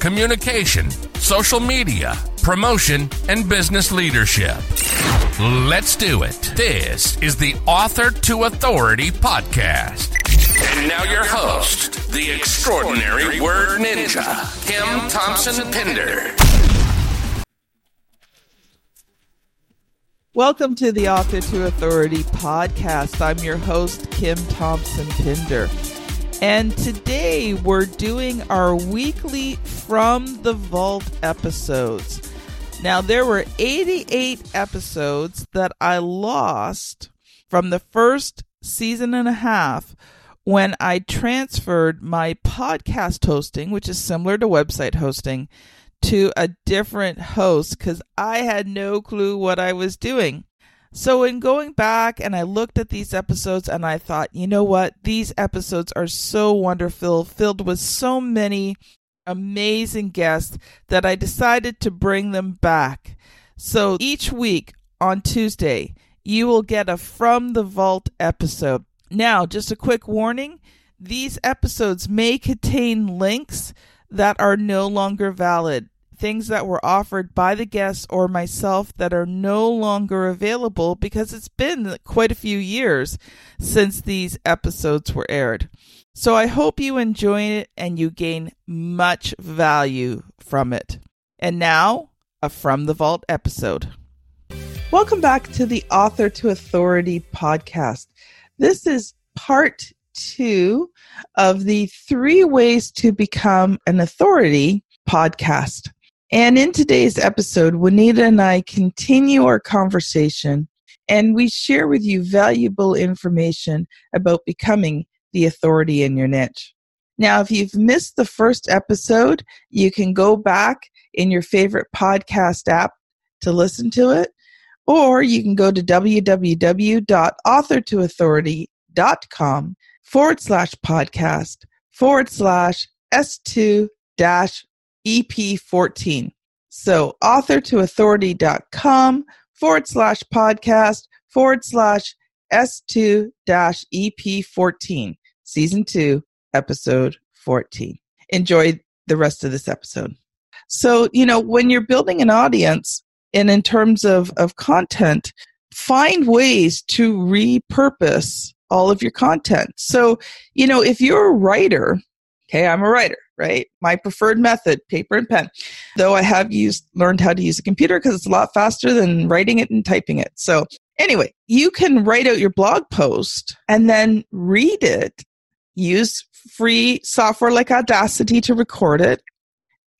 communication, social media, promotion, and business leadership. Let's do it. This is the Author to Authority podcast. And now your host, the extraordinary word ninja, Kim Thompson Pinder. Welcome to the Author to Authority podcast. I'm your host, Kim Thompson Pinder. And today we're doing our weekly From the Vault episodes. Now, there were 88 episodes that I lost from the first season and a half when I transferred my podcast hosting, which is similar to website hosting, to a different host because I had no clue what I was doing. So, in going back and I looked at these episodes and I thought, you know what? These episodes are so wonderful, filled with so many amazing guests that I decided to bring them back. So, each week on Tuesday, you will get a From the Vault episode. Now, just a quick warning these episodes may contain links that are no longer valid, things that were offered by the guests or myself that are no longer available because it's been quite a few years since these episodes were aired. So I hope you enjoy it and you gain much value from it. And now, a From the Vault episode. Welcome back to the Author to Authority podcast. This is part two of the three ways to become an authority podcast. And in today's episode, Juanita and I continue our conversation and we share with you valuable information about becoming the authority in your niche. Now, if you've missed the first episode, you can go back in your favorite podcast app to listen to it, or you can go to www.authortoauthority.com forward slash podcast forward slash S2 dash EP14. So authortoauthority.com forward slash podcast forward slash S2 dash EP14 season two, episode 14. Enjoy the rest of this episode. So, you know, when you're building an audience and in terms of, of content, find ways to repurpose all of your content. So, you know, if you're a writer, okay, I'm a writer, right? My preferred method, paper and pen. Though I have used learned how to use a computer because it's a lot faster than writing it and typing it. So, anyway, you can write out your blog post and then read it use free software like Audacity to record it.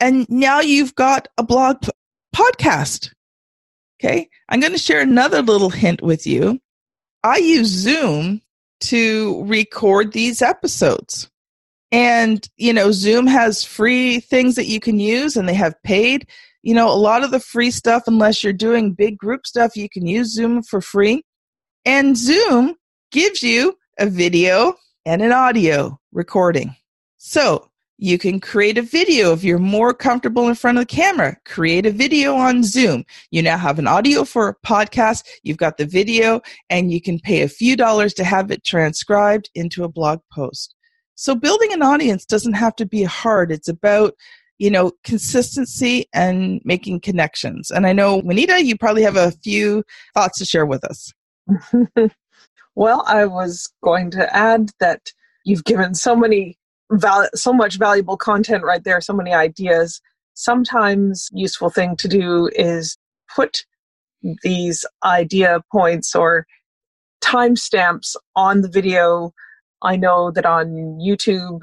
And now you've got a blog p- podcast. Okay. I'm going to share another little hint with you. I use Zoom to record these episodes. And, you know, Zoom has free things that you can use and they have paid. You know, a lot of the free stuff, unless you're doing big group stuff, you can use Zoom for free. And Zoom gives you a video and an audio recording. So you can create a video if you're more comfortable in front of the camera. Create a video on Zoom. You now have an audio for a podcast, you've got the video, and you can pay a few dollars to have it transcribed into a blog post. So building an audience doesn't have to be hard. It's about you know consistency and making connections and i know juanita you probably have a few thoughts to share with us Well, I was going to add that you've given so many val- so much valuable content right there, so many ideas. Sometimes useful thing to do is put these idea points or timestamps on the video. I know that on YouTube,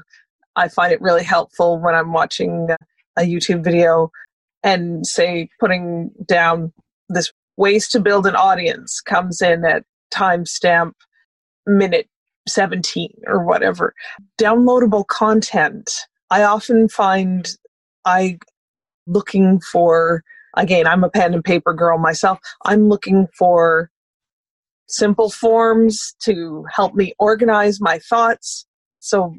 I find it really helpful when I'm watching a YouTube video and say putting down this ways to build an audience comes in at timestamp minute 17 or whatever. Downloadable content. I often find I looking for, again, I'm a pen and paper girl myself. I'm looking for simple forms to help me organize my thoughts. So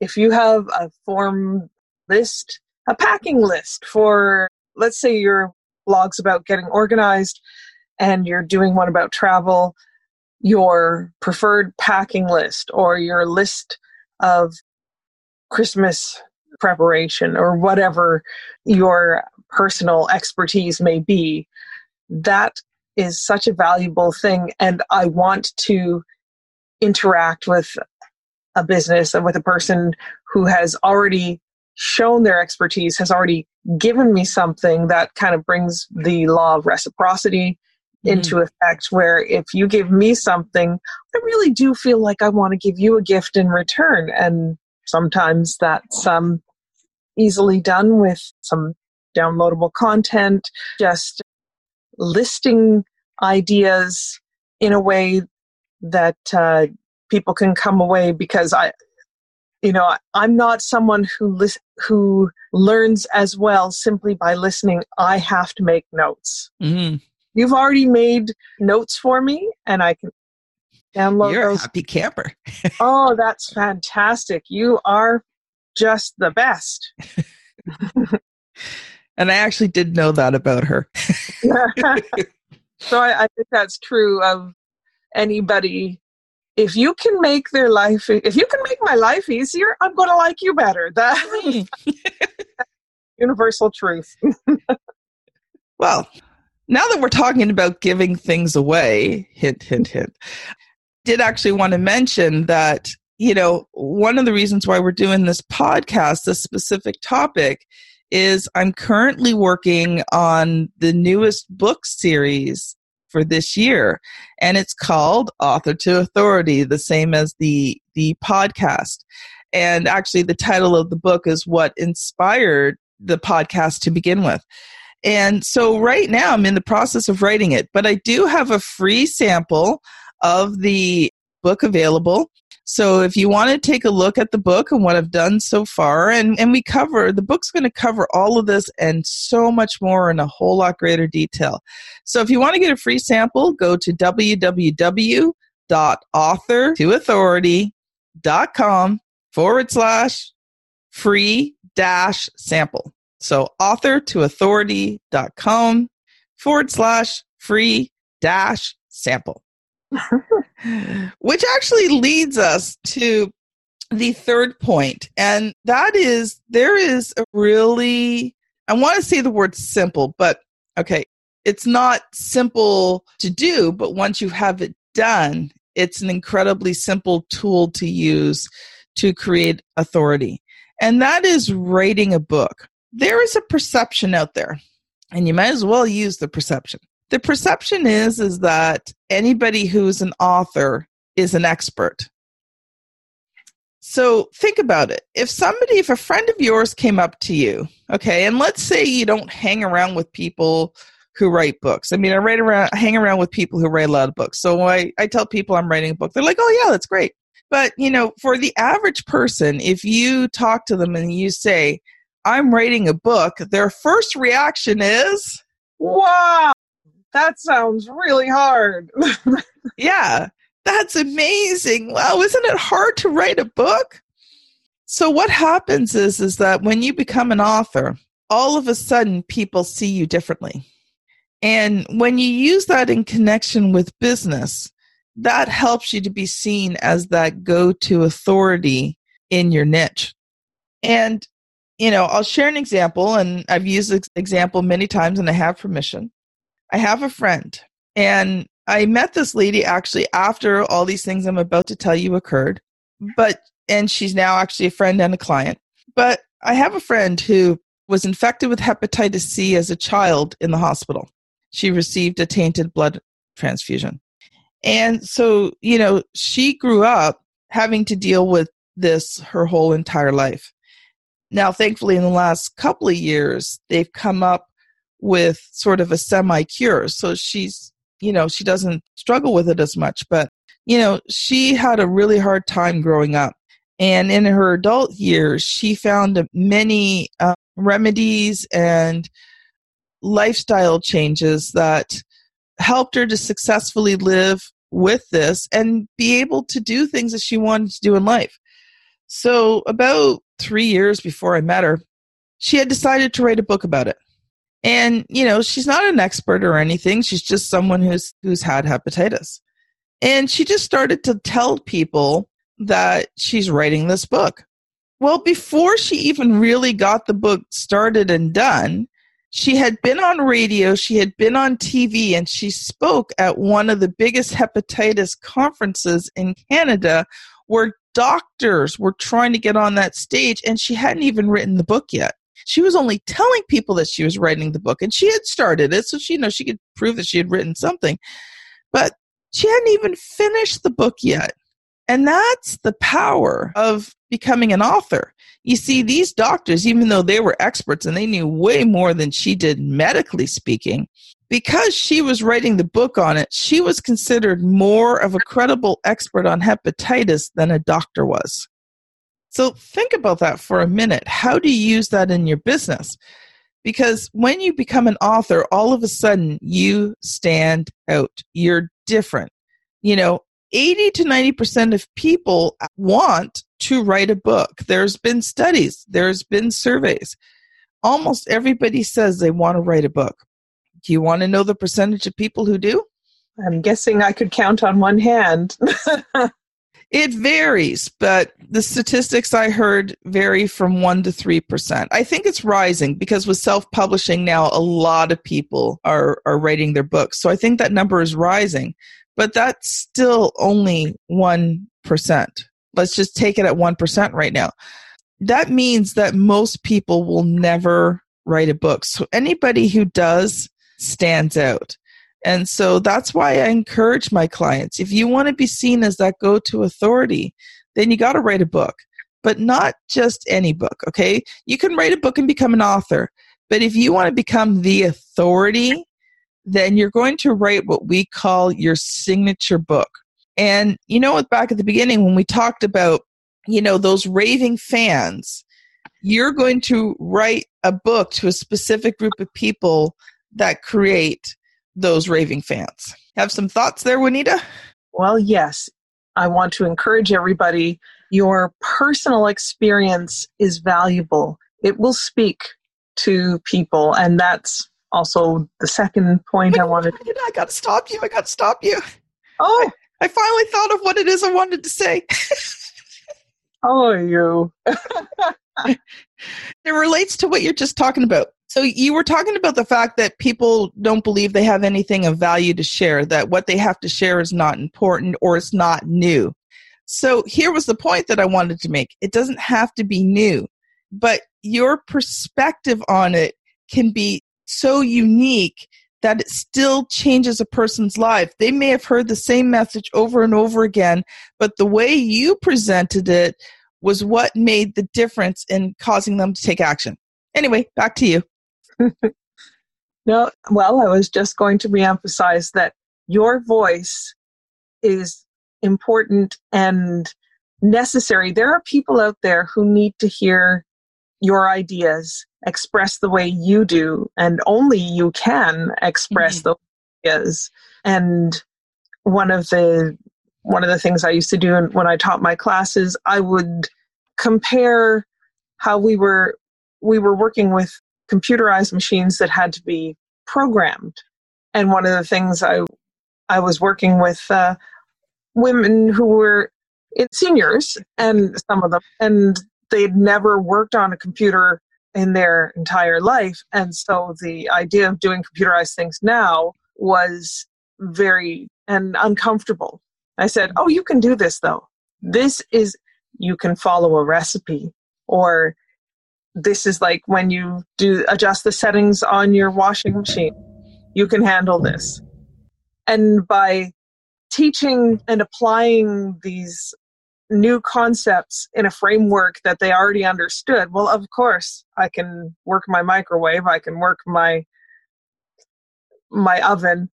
if you have a form list, a packing list for, let's say your blog's about getting organized and you're doing one about travel, your preferred packing list or your list of Christmas preparation or whatever your personal expertise may be, that is such a valuable thing. And I want to interact with a business and with a person who has already shown their expertise, has already given me something that kind of brings the law of reciprocity mm-hmm. into effect. Where if you give me something, I really do feel like I want to give you a gift in return. And sometimes that's um, easily done with some downloadable content, just listing ideas in a way that uh, people can come away because I, you know, I'm not someone who lis- who learns as well simply by listening. I have to make notes. Mm-hmm. You've already made notes for me, and I can download You're those. a happy camper. oh, that's fantastic! You are just the best. and I actually did know that about her. so I, I think that's true of anybody. If you can make their life if you can make my life easier i'm going to like you better. That universal truth. Well now that we're talking about giving things away hint hint hint did actually want to mention that you know one of the reasons why we're doing this podcast this specific topic is i'm currently working on the newest book series for this year and it's called author to authority the same as the the podcast. And actually the title of the book is what inspired the podcast to begin with. And so right now i'm in the process of writing it but i do have a free sample of the book available so if you want to take a look at the book and what I've done so far, and, and we cover, the book's going to cover all of this and so much more in a whole lot greater detail. So if you want to get a free sample, go to www.authortoauthority.com forward slash free dash sample. So authortoauthority.com forward slash free dash sample. Which actually leads us to the third point, and that is there is a really, I want to say the word simple, but okay, it's not simple to do, but once you have it done, it's an incredibly simple tool to use to create authority. And that is writing a book. There is a perception out there, and you might as well use the perception the perception is is that anybody who's an author is an expert. So think about it. If somebody if a friend of yours came up to you okay and let's say you don't hang around with people who write books. I mean i write around hang around with people who write a lot of books. So I, I tell people i'm writing a book. They're like oh yeah that's great. But you know for the average person if you talk to them and you say i'm writing a book their first reaction is wow that sounds really hard. yeah, that's amazing. Wow, isn't it hard to write a book? So what happens is is that when you become an author, all of a sudden people see you differently. And when you use that in connection with business, that helps you to be seen as that go-to authority in your niche. And you know, I'll share an example and I've used this example many times and I have permission. I have a friend, and I met this lady actually after all these things I'm about to tell you occurred. But, and she's now actually a friend and a client. But I have a friend who was infected with hepatitis C as a child in the hospital. She received a tainted blood transfusion. And so, you know, she grew up having to deal with this her whole entire life. Now, thankfully, in the last couple of years, they've come up with sort of a semi cure. So she's, you know, she doesn't struggle with it as much. But, you know, she had a really hard time growing up. And in her adult years, she found many uh, remedies and lifestyle changes that helped her to successfully live with this and be able to do things that she wanted to do in life. So, about three years before I met her, she had decided to write a book about it. And, you know, she's not an expert or anything. She's just someone who's who's had hepatitis. And she just started to tell people that she's writing this book. Well, before she even really got the book started and done, she had been on radio, she had been on TV, and she spoke at one of the biggest hepatitis conferences in Canada where doctors were trying to get on that stage, and she hadn't even written the book yet. She was only telling people that she was writing the book, and she had started it, so she you know she could prove that she had written something. But she hadn't even finished the book yet. And that's the power of becoming an author. You see, these doctors, even though they were experts and they knew way more than she did medically speaking, because she was writing the book on it, she was considered more of a credible expert on hepatitis than a doctor was. So think about that for a minute. How do you use that in your business? Because when you become an author, all of a sudden you stand out. You're different. You know, 80 to 90% of people want to write a book. There's been studies, there's been surveys. Almost everybody says they want to write a book. Do you want to know the percentage of people who do? I'm guessing I could count on one hand. it varies, but the statistics I heard vary from 1 to 3%. I think it's rising because with self publishing now, a lot of people are, are writing their books. So I think that number is rising, but that's still only 1%. Let's just take it at 1% right now. That means that most people will never write a book. So anybody who does stands out. And so that's why I encourage my clients if you want to be seen as that go to authority, then you got to write a book, but not just any book, okay? You can write a book and become an author, but if you want to become the authority, then you're going to write what we call your signature book. And you know, back at the beginning when we talked about, you know, those raving fans, you're going to write a book to a specific group of people that create those raving fans. Have some thoughts there, Juanita? Well, yes. I want to encourage everybody. Your personal experience is valuable. It will speak to people, and that's also the second point I wanted. I got to stop you. I got to stop you. Oh, I, I finally thought of what it is I wanted to say. oh, you. it relates to what you're just talking about. So you were talking about the fact that people don't believe they have anything of value to share, that what they have to share is not important or it's not new. So here was the point that I wanted to make. It doesn't have to be new, but your perspective on it can be so unique that it still changes a person's life. They may have heard the same message over and over again, but the way you presented it was what made the difference in causing them to take action. Anyway, back to you. no, well, I was just going to reemphasize that your voice is important and necessary. There are people out there who need to hear your ideas expressed the way you do, and only you can express mm-hmm. those ideas. And one of the one of the things I used to do when I taught my classes, I would compare how we were we were working with computerized machines that had to be programmed. And one of the things I I was working with uh, women who were seniors, and some of them, and they'd never worked on a computer in their entire life, and so the idea of doing computerized things now was very and uncomfortable. I said, "Oh, you can do this though. This is you can follow a recipe, or this is like when you do adjust the settings on your washing machine. You can handle this. And by teaching and applying these new concepts in a framework that they already understood, well, of course, I can work my microwave, I can work my my oven.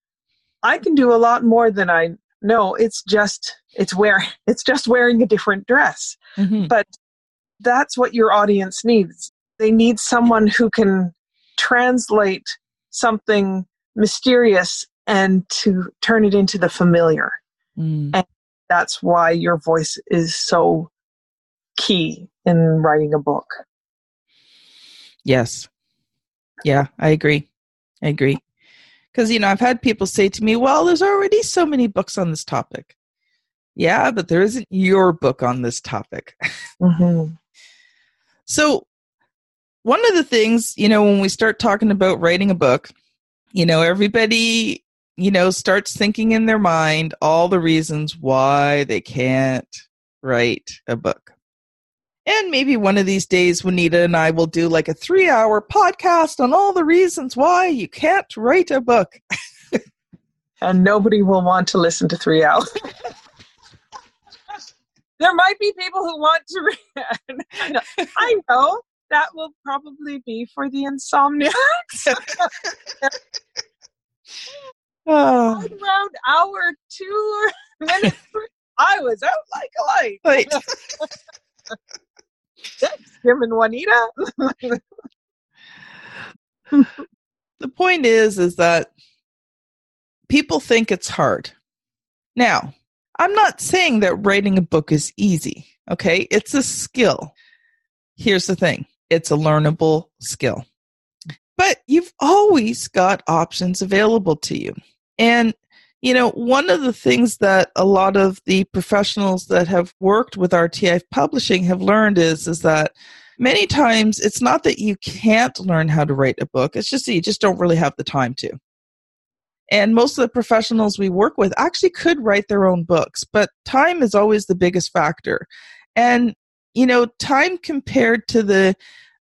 I can do a lot more than I know. It's just it's wear it's just wearing a different dress. Mm-hmm. But that's what your audience needs. they need someone who can translate something mysterious and to turn it into the familiar. Mm. And that's why your voice is so key in writing a book. Yes. Yeah, I agree. I agree. Because, you know, I've had people say to me, well, there's already so many books on this topic. Yeah, but there isn't your book on this topic. Mm-hmm. So, one of the things, you know, when we start talking about writing a book, you know, everybody, you know, starts thinking in their mind all the reasons why they can't write a book. And maybe one of these days, Juanita and I will do like a three hour podcast on all the reasons why you can't write a book. And nobody will want to listen to three hours. there might be people who want to read. I know that will probably be for the insomniacs. Oh, Around hour two minutes, I was out like a light. right. Thanks, Jim and Juanita. the point is is that people think it's hard now i'm not saying that writing a book is easy okay? It's a skill. Here's the thing. It's a learnable skill. But you've always got options available to you. And you know one of the things that a lot of the professionals that have worked with RTI publishing have learned is is that many times it's not that you can't learn how to write a book. It's just that you just don't really have the time to and most of the professionals we work with actually could write their own books but time is always the biggest factor. And you know time compared to the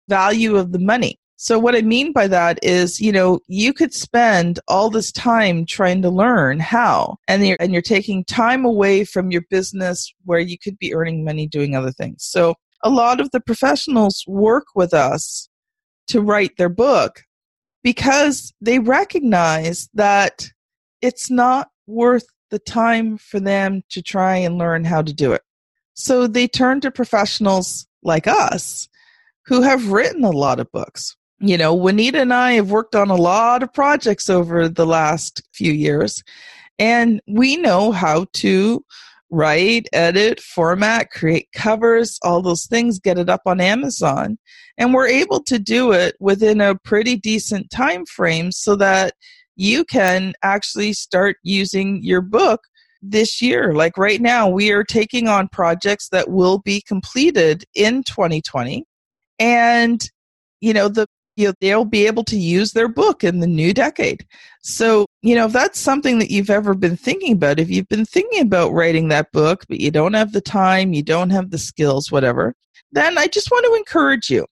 value of the money. So what i mean by that is you know you could spend all this time trying to learn how and you're and you're taking time away from your business where you could be earning money doing other things. So a lot of the professionals work with us to write their book because they recognize that it's not worth the time for them to try and learn how to do it. So they turn to professionals like us who have written a lot of books. You know, Juanita and I have worked on a lot of projects over the last few years, and we know how to write, edit, format, create covers, all those things, get it up on Amazon. And we're able to do it within a pretty decent time frame so that you can actually start using your book this year. Like right now, we are taking on projects that will be completed in 2020. And, you know, the you know, they'll be able to use their book in the new decade. So, you know, if that's something that you've ever been thinking about, if you've been thinking about writing that book, but you don't have the time, you don't have the skills, whatever, then I just want to encourage you.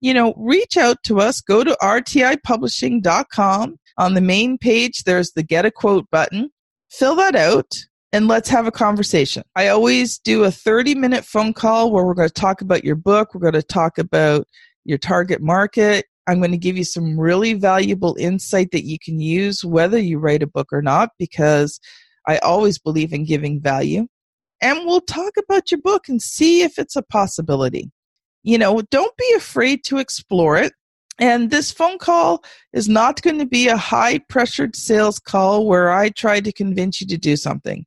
You know, reach out to us, go to rtipublishing.com. On the main page, there's the get a quote button. Fill that out and let's have a conversation. I always do a 30 minute phone call where we're going to talk about your book. We're going to talk about your target market, I'm going to give you some really valuable insight that you can use whether you write a book or not, because I always believe in giving value. And we'll talk about your book and see if it's a possibility. You know, don't be afraid to explore it. And this phone call is not going to be a high pressured sales call where I try to convince you to do something.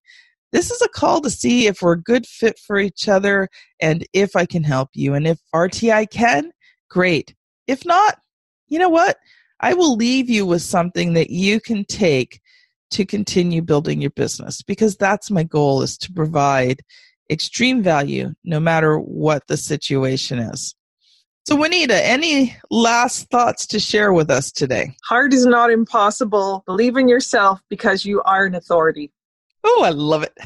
This is a call to see if we're a good fit for each other and if I can help you. And if RTI can, great. If not, you know what? I will leave you with something that you can take to continue building your business because that's my goal is to provide extreme value no matter what the situation is. So, Juanita, any last thoughts to share with us today? Hard is not impossible. Believe in yourself because you are an authority. Oh, I love it.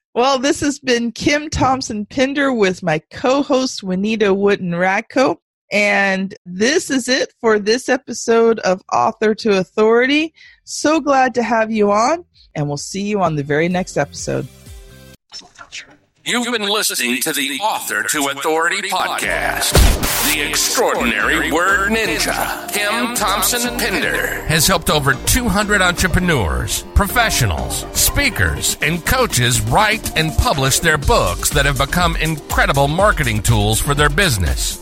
well, this has been Kim Thompson Pinder with my co host, Juanita Wootton Radko. And this is it for this episode of Author to Authority. So glad to have you on, and we'll see you on the very next episode. You've been listening to the Author to Authority podcast. The extraordinary word ninja, Kim Thompson Pinder, has helped over 200 entrepreneurs, professionals, speakers, and coaches write and publish their books that have become incredible marketing tools for their business.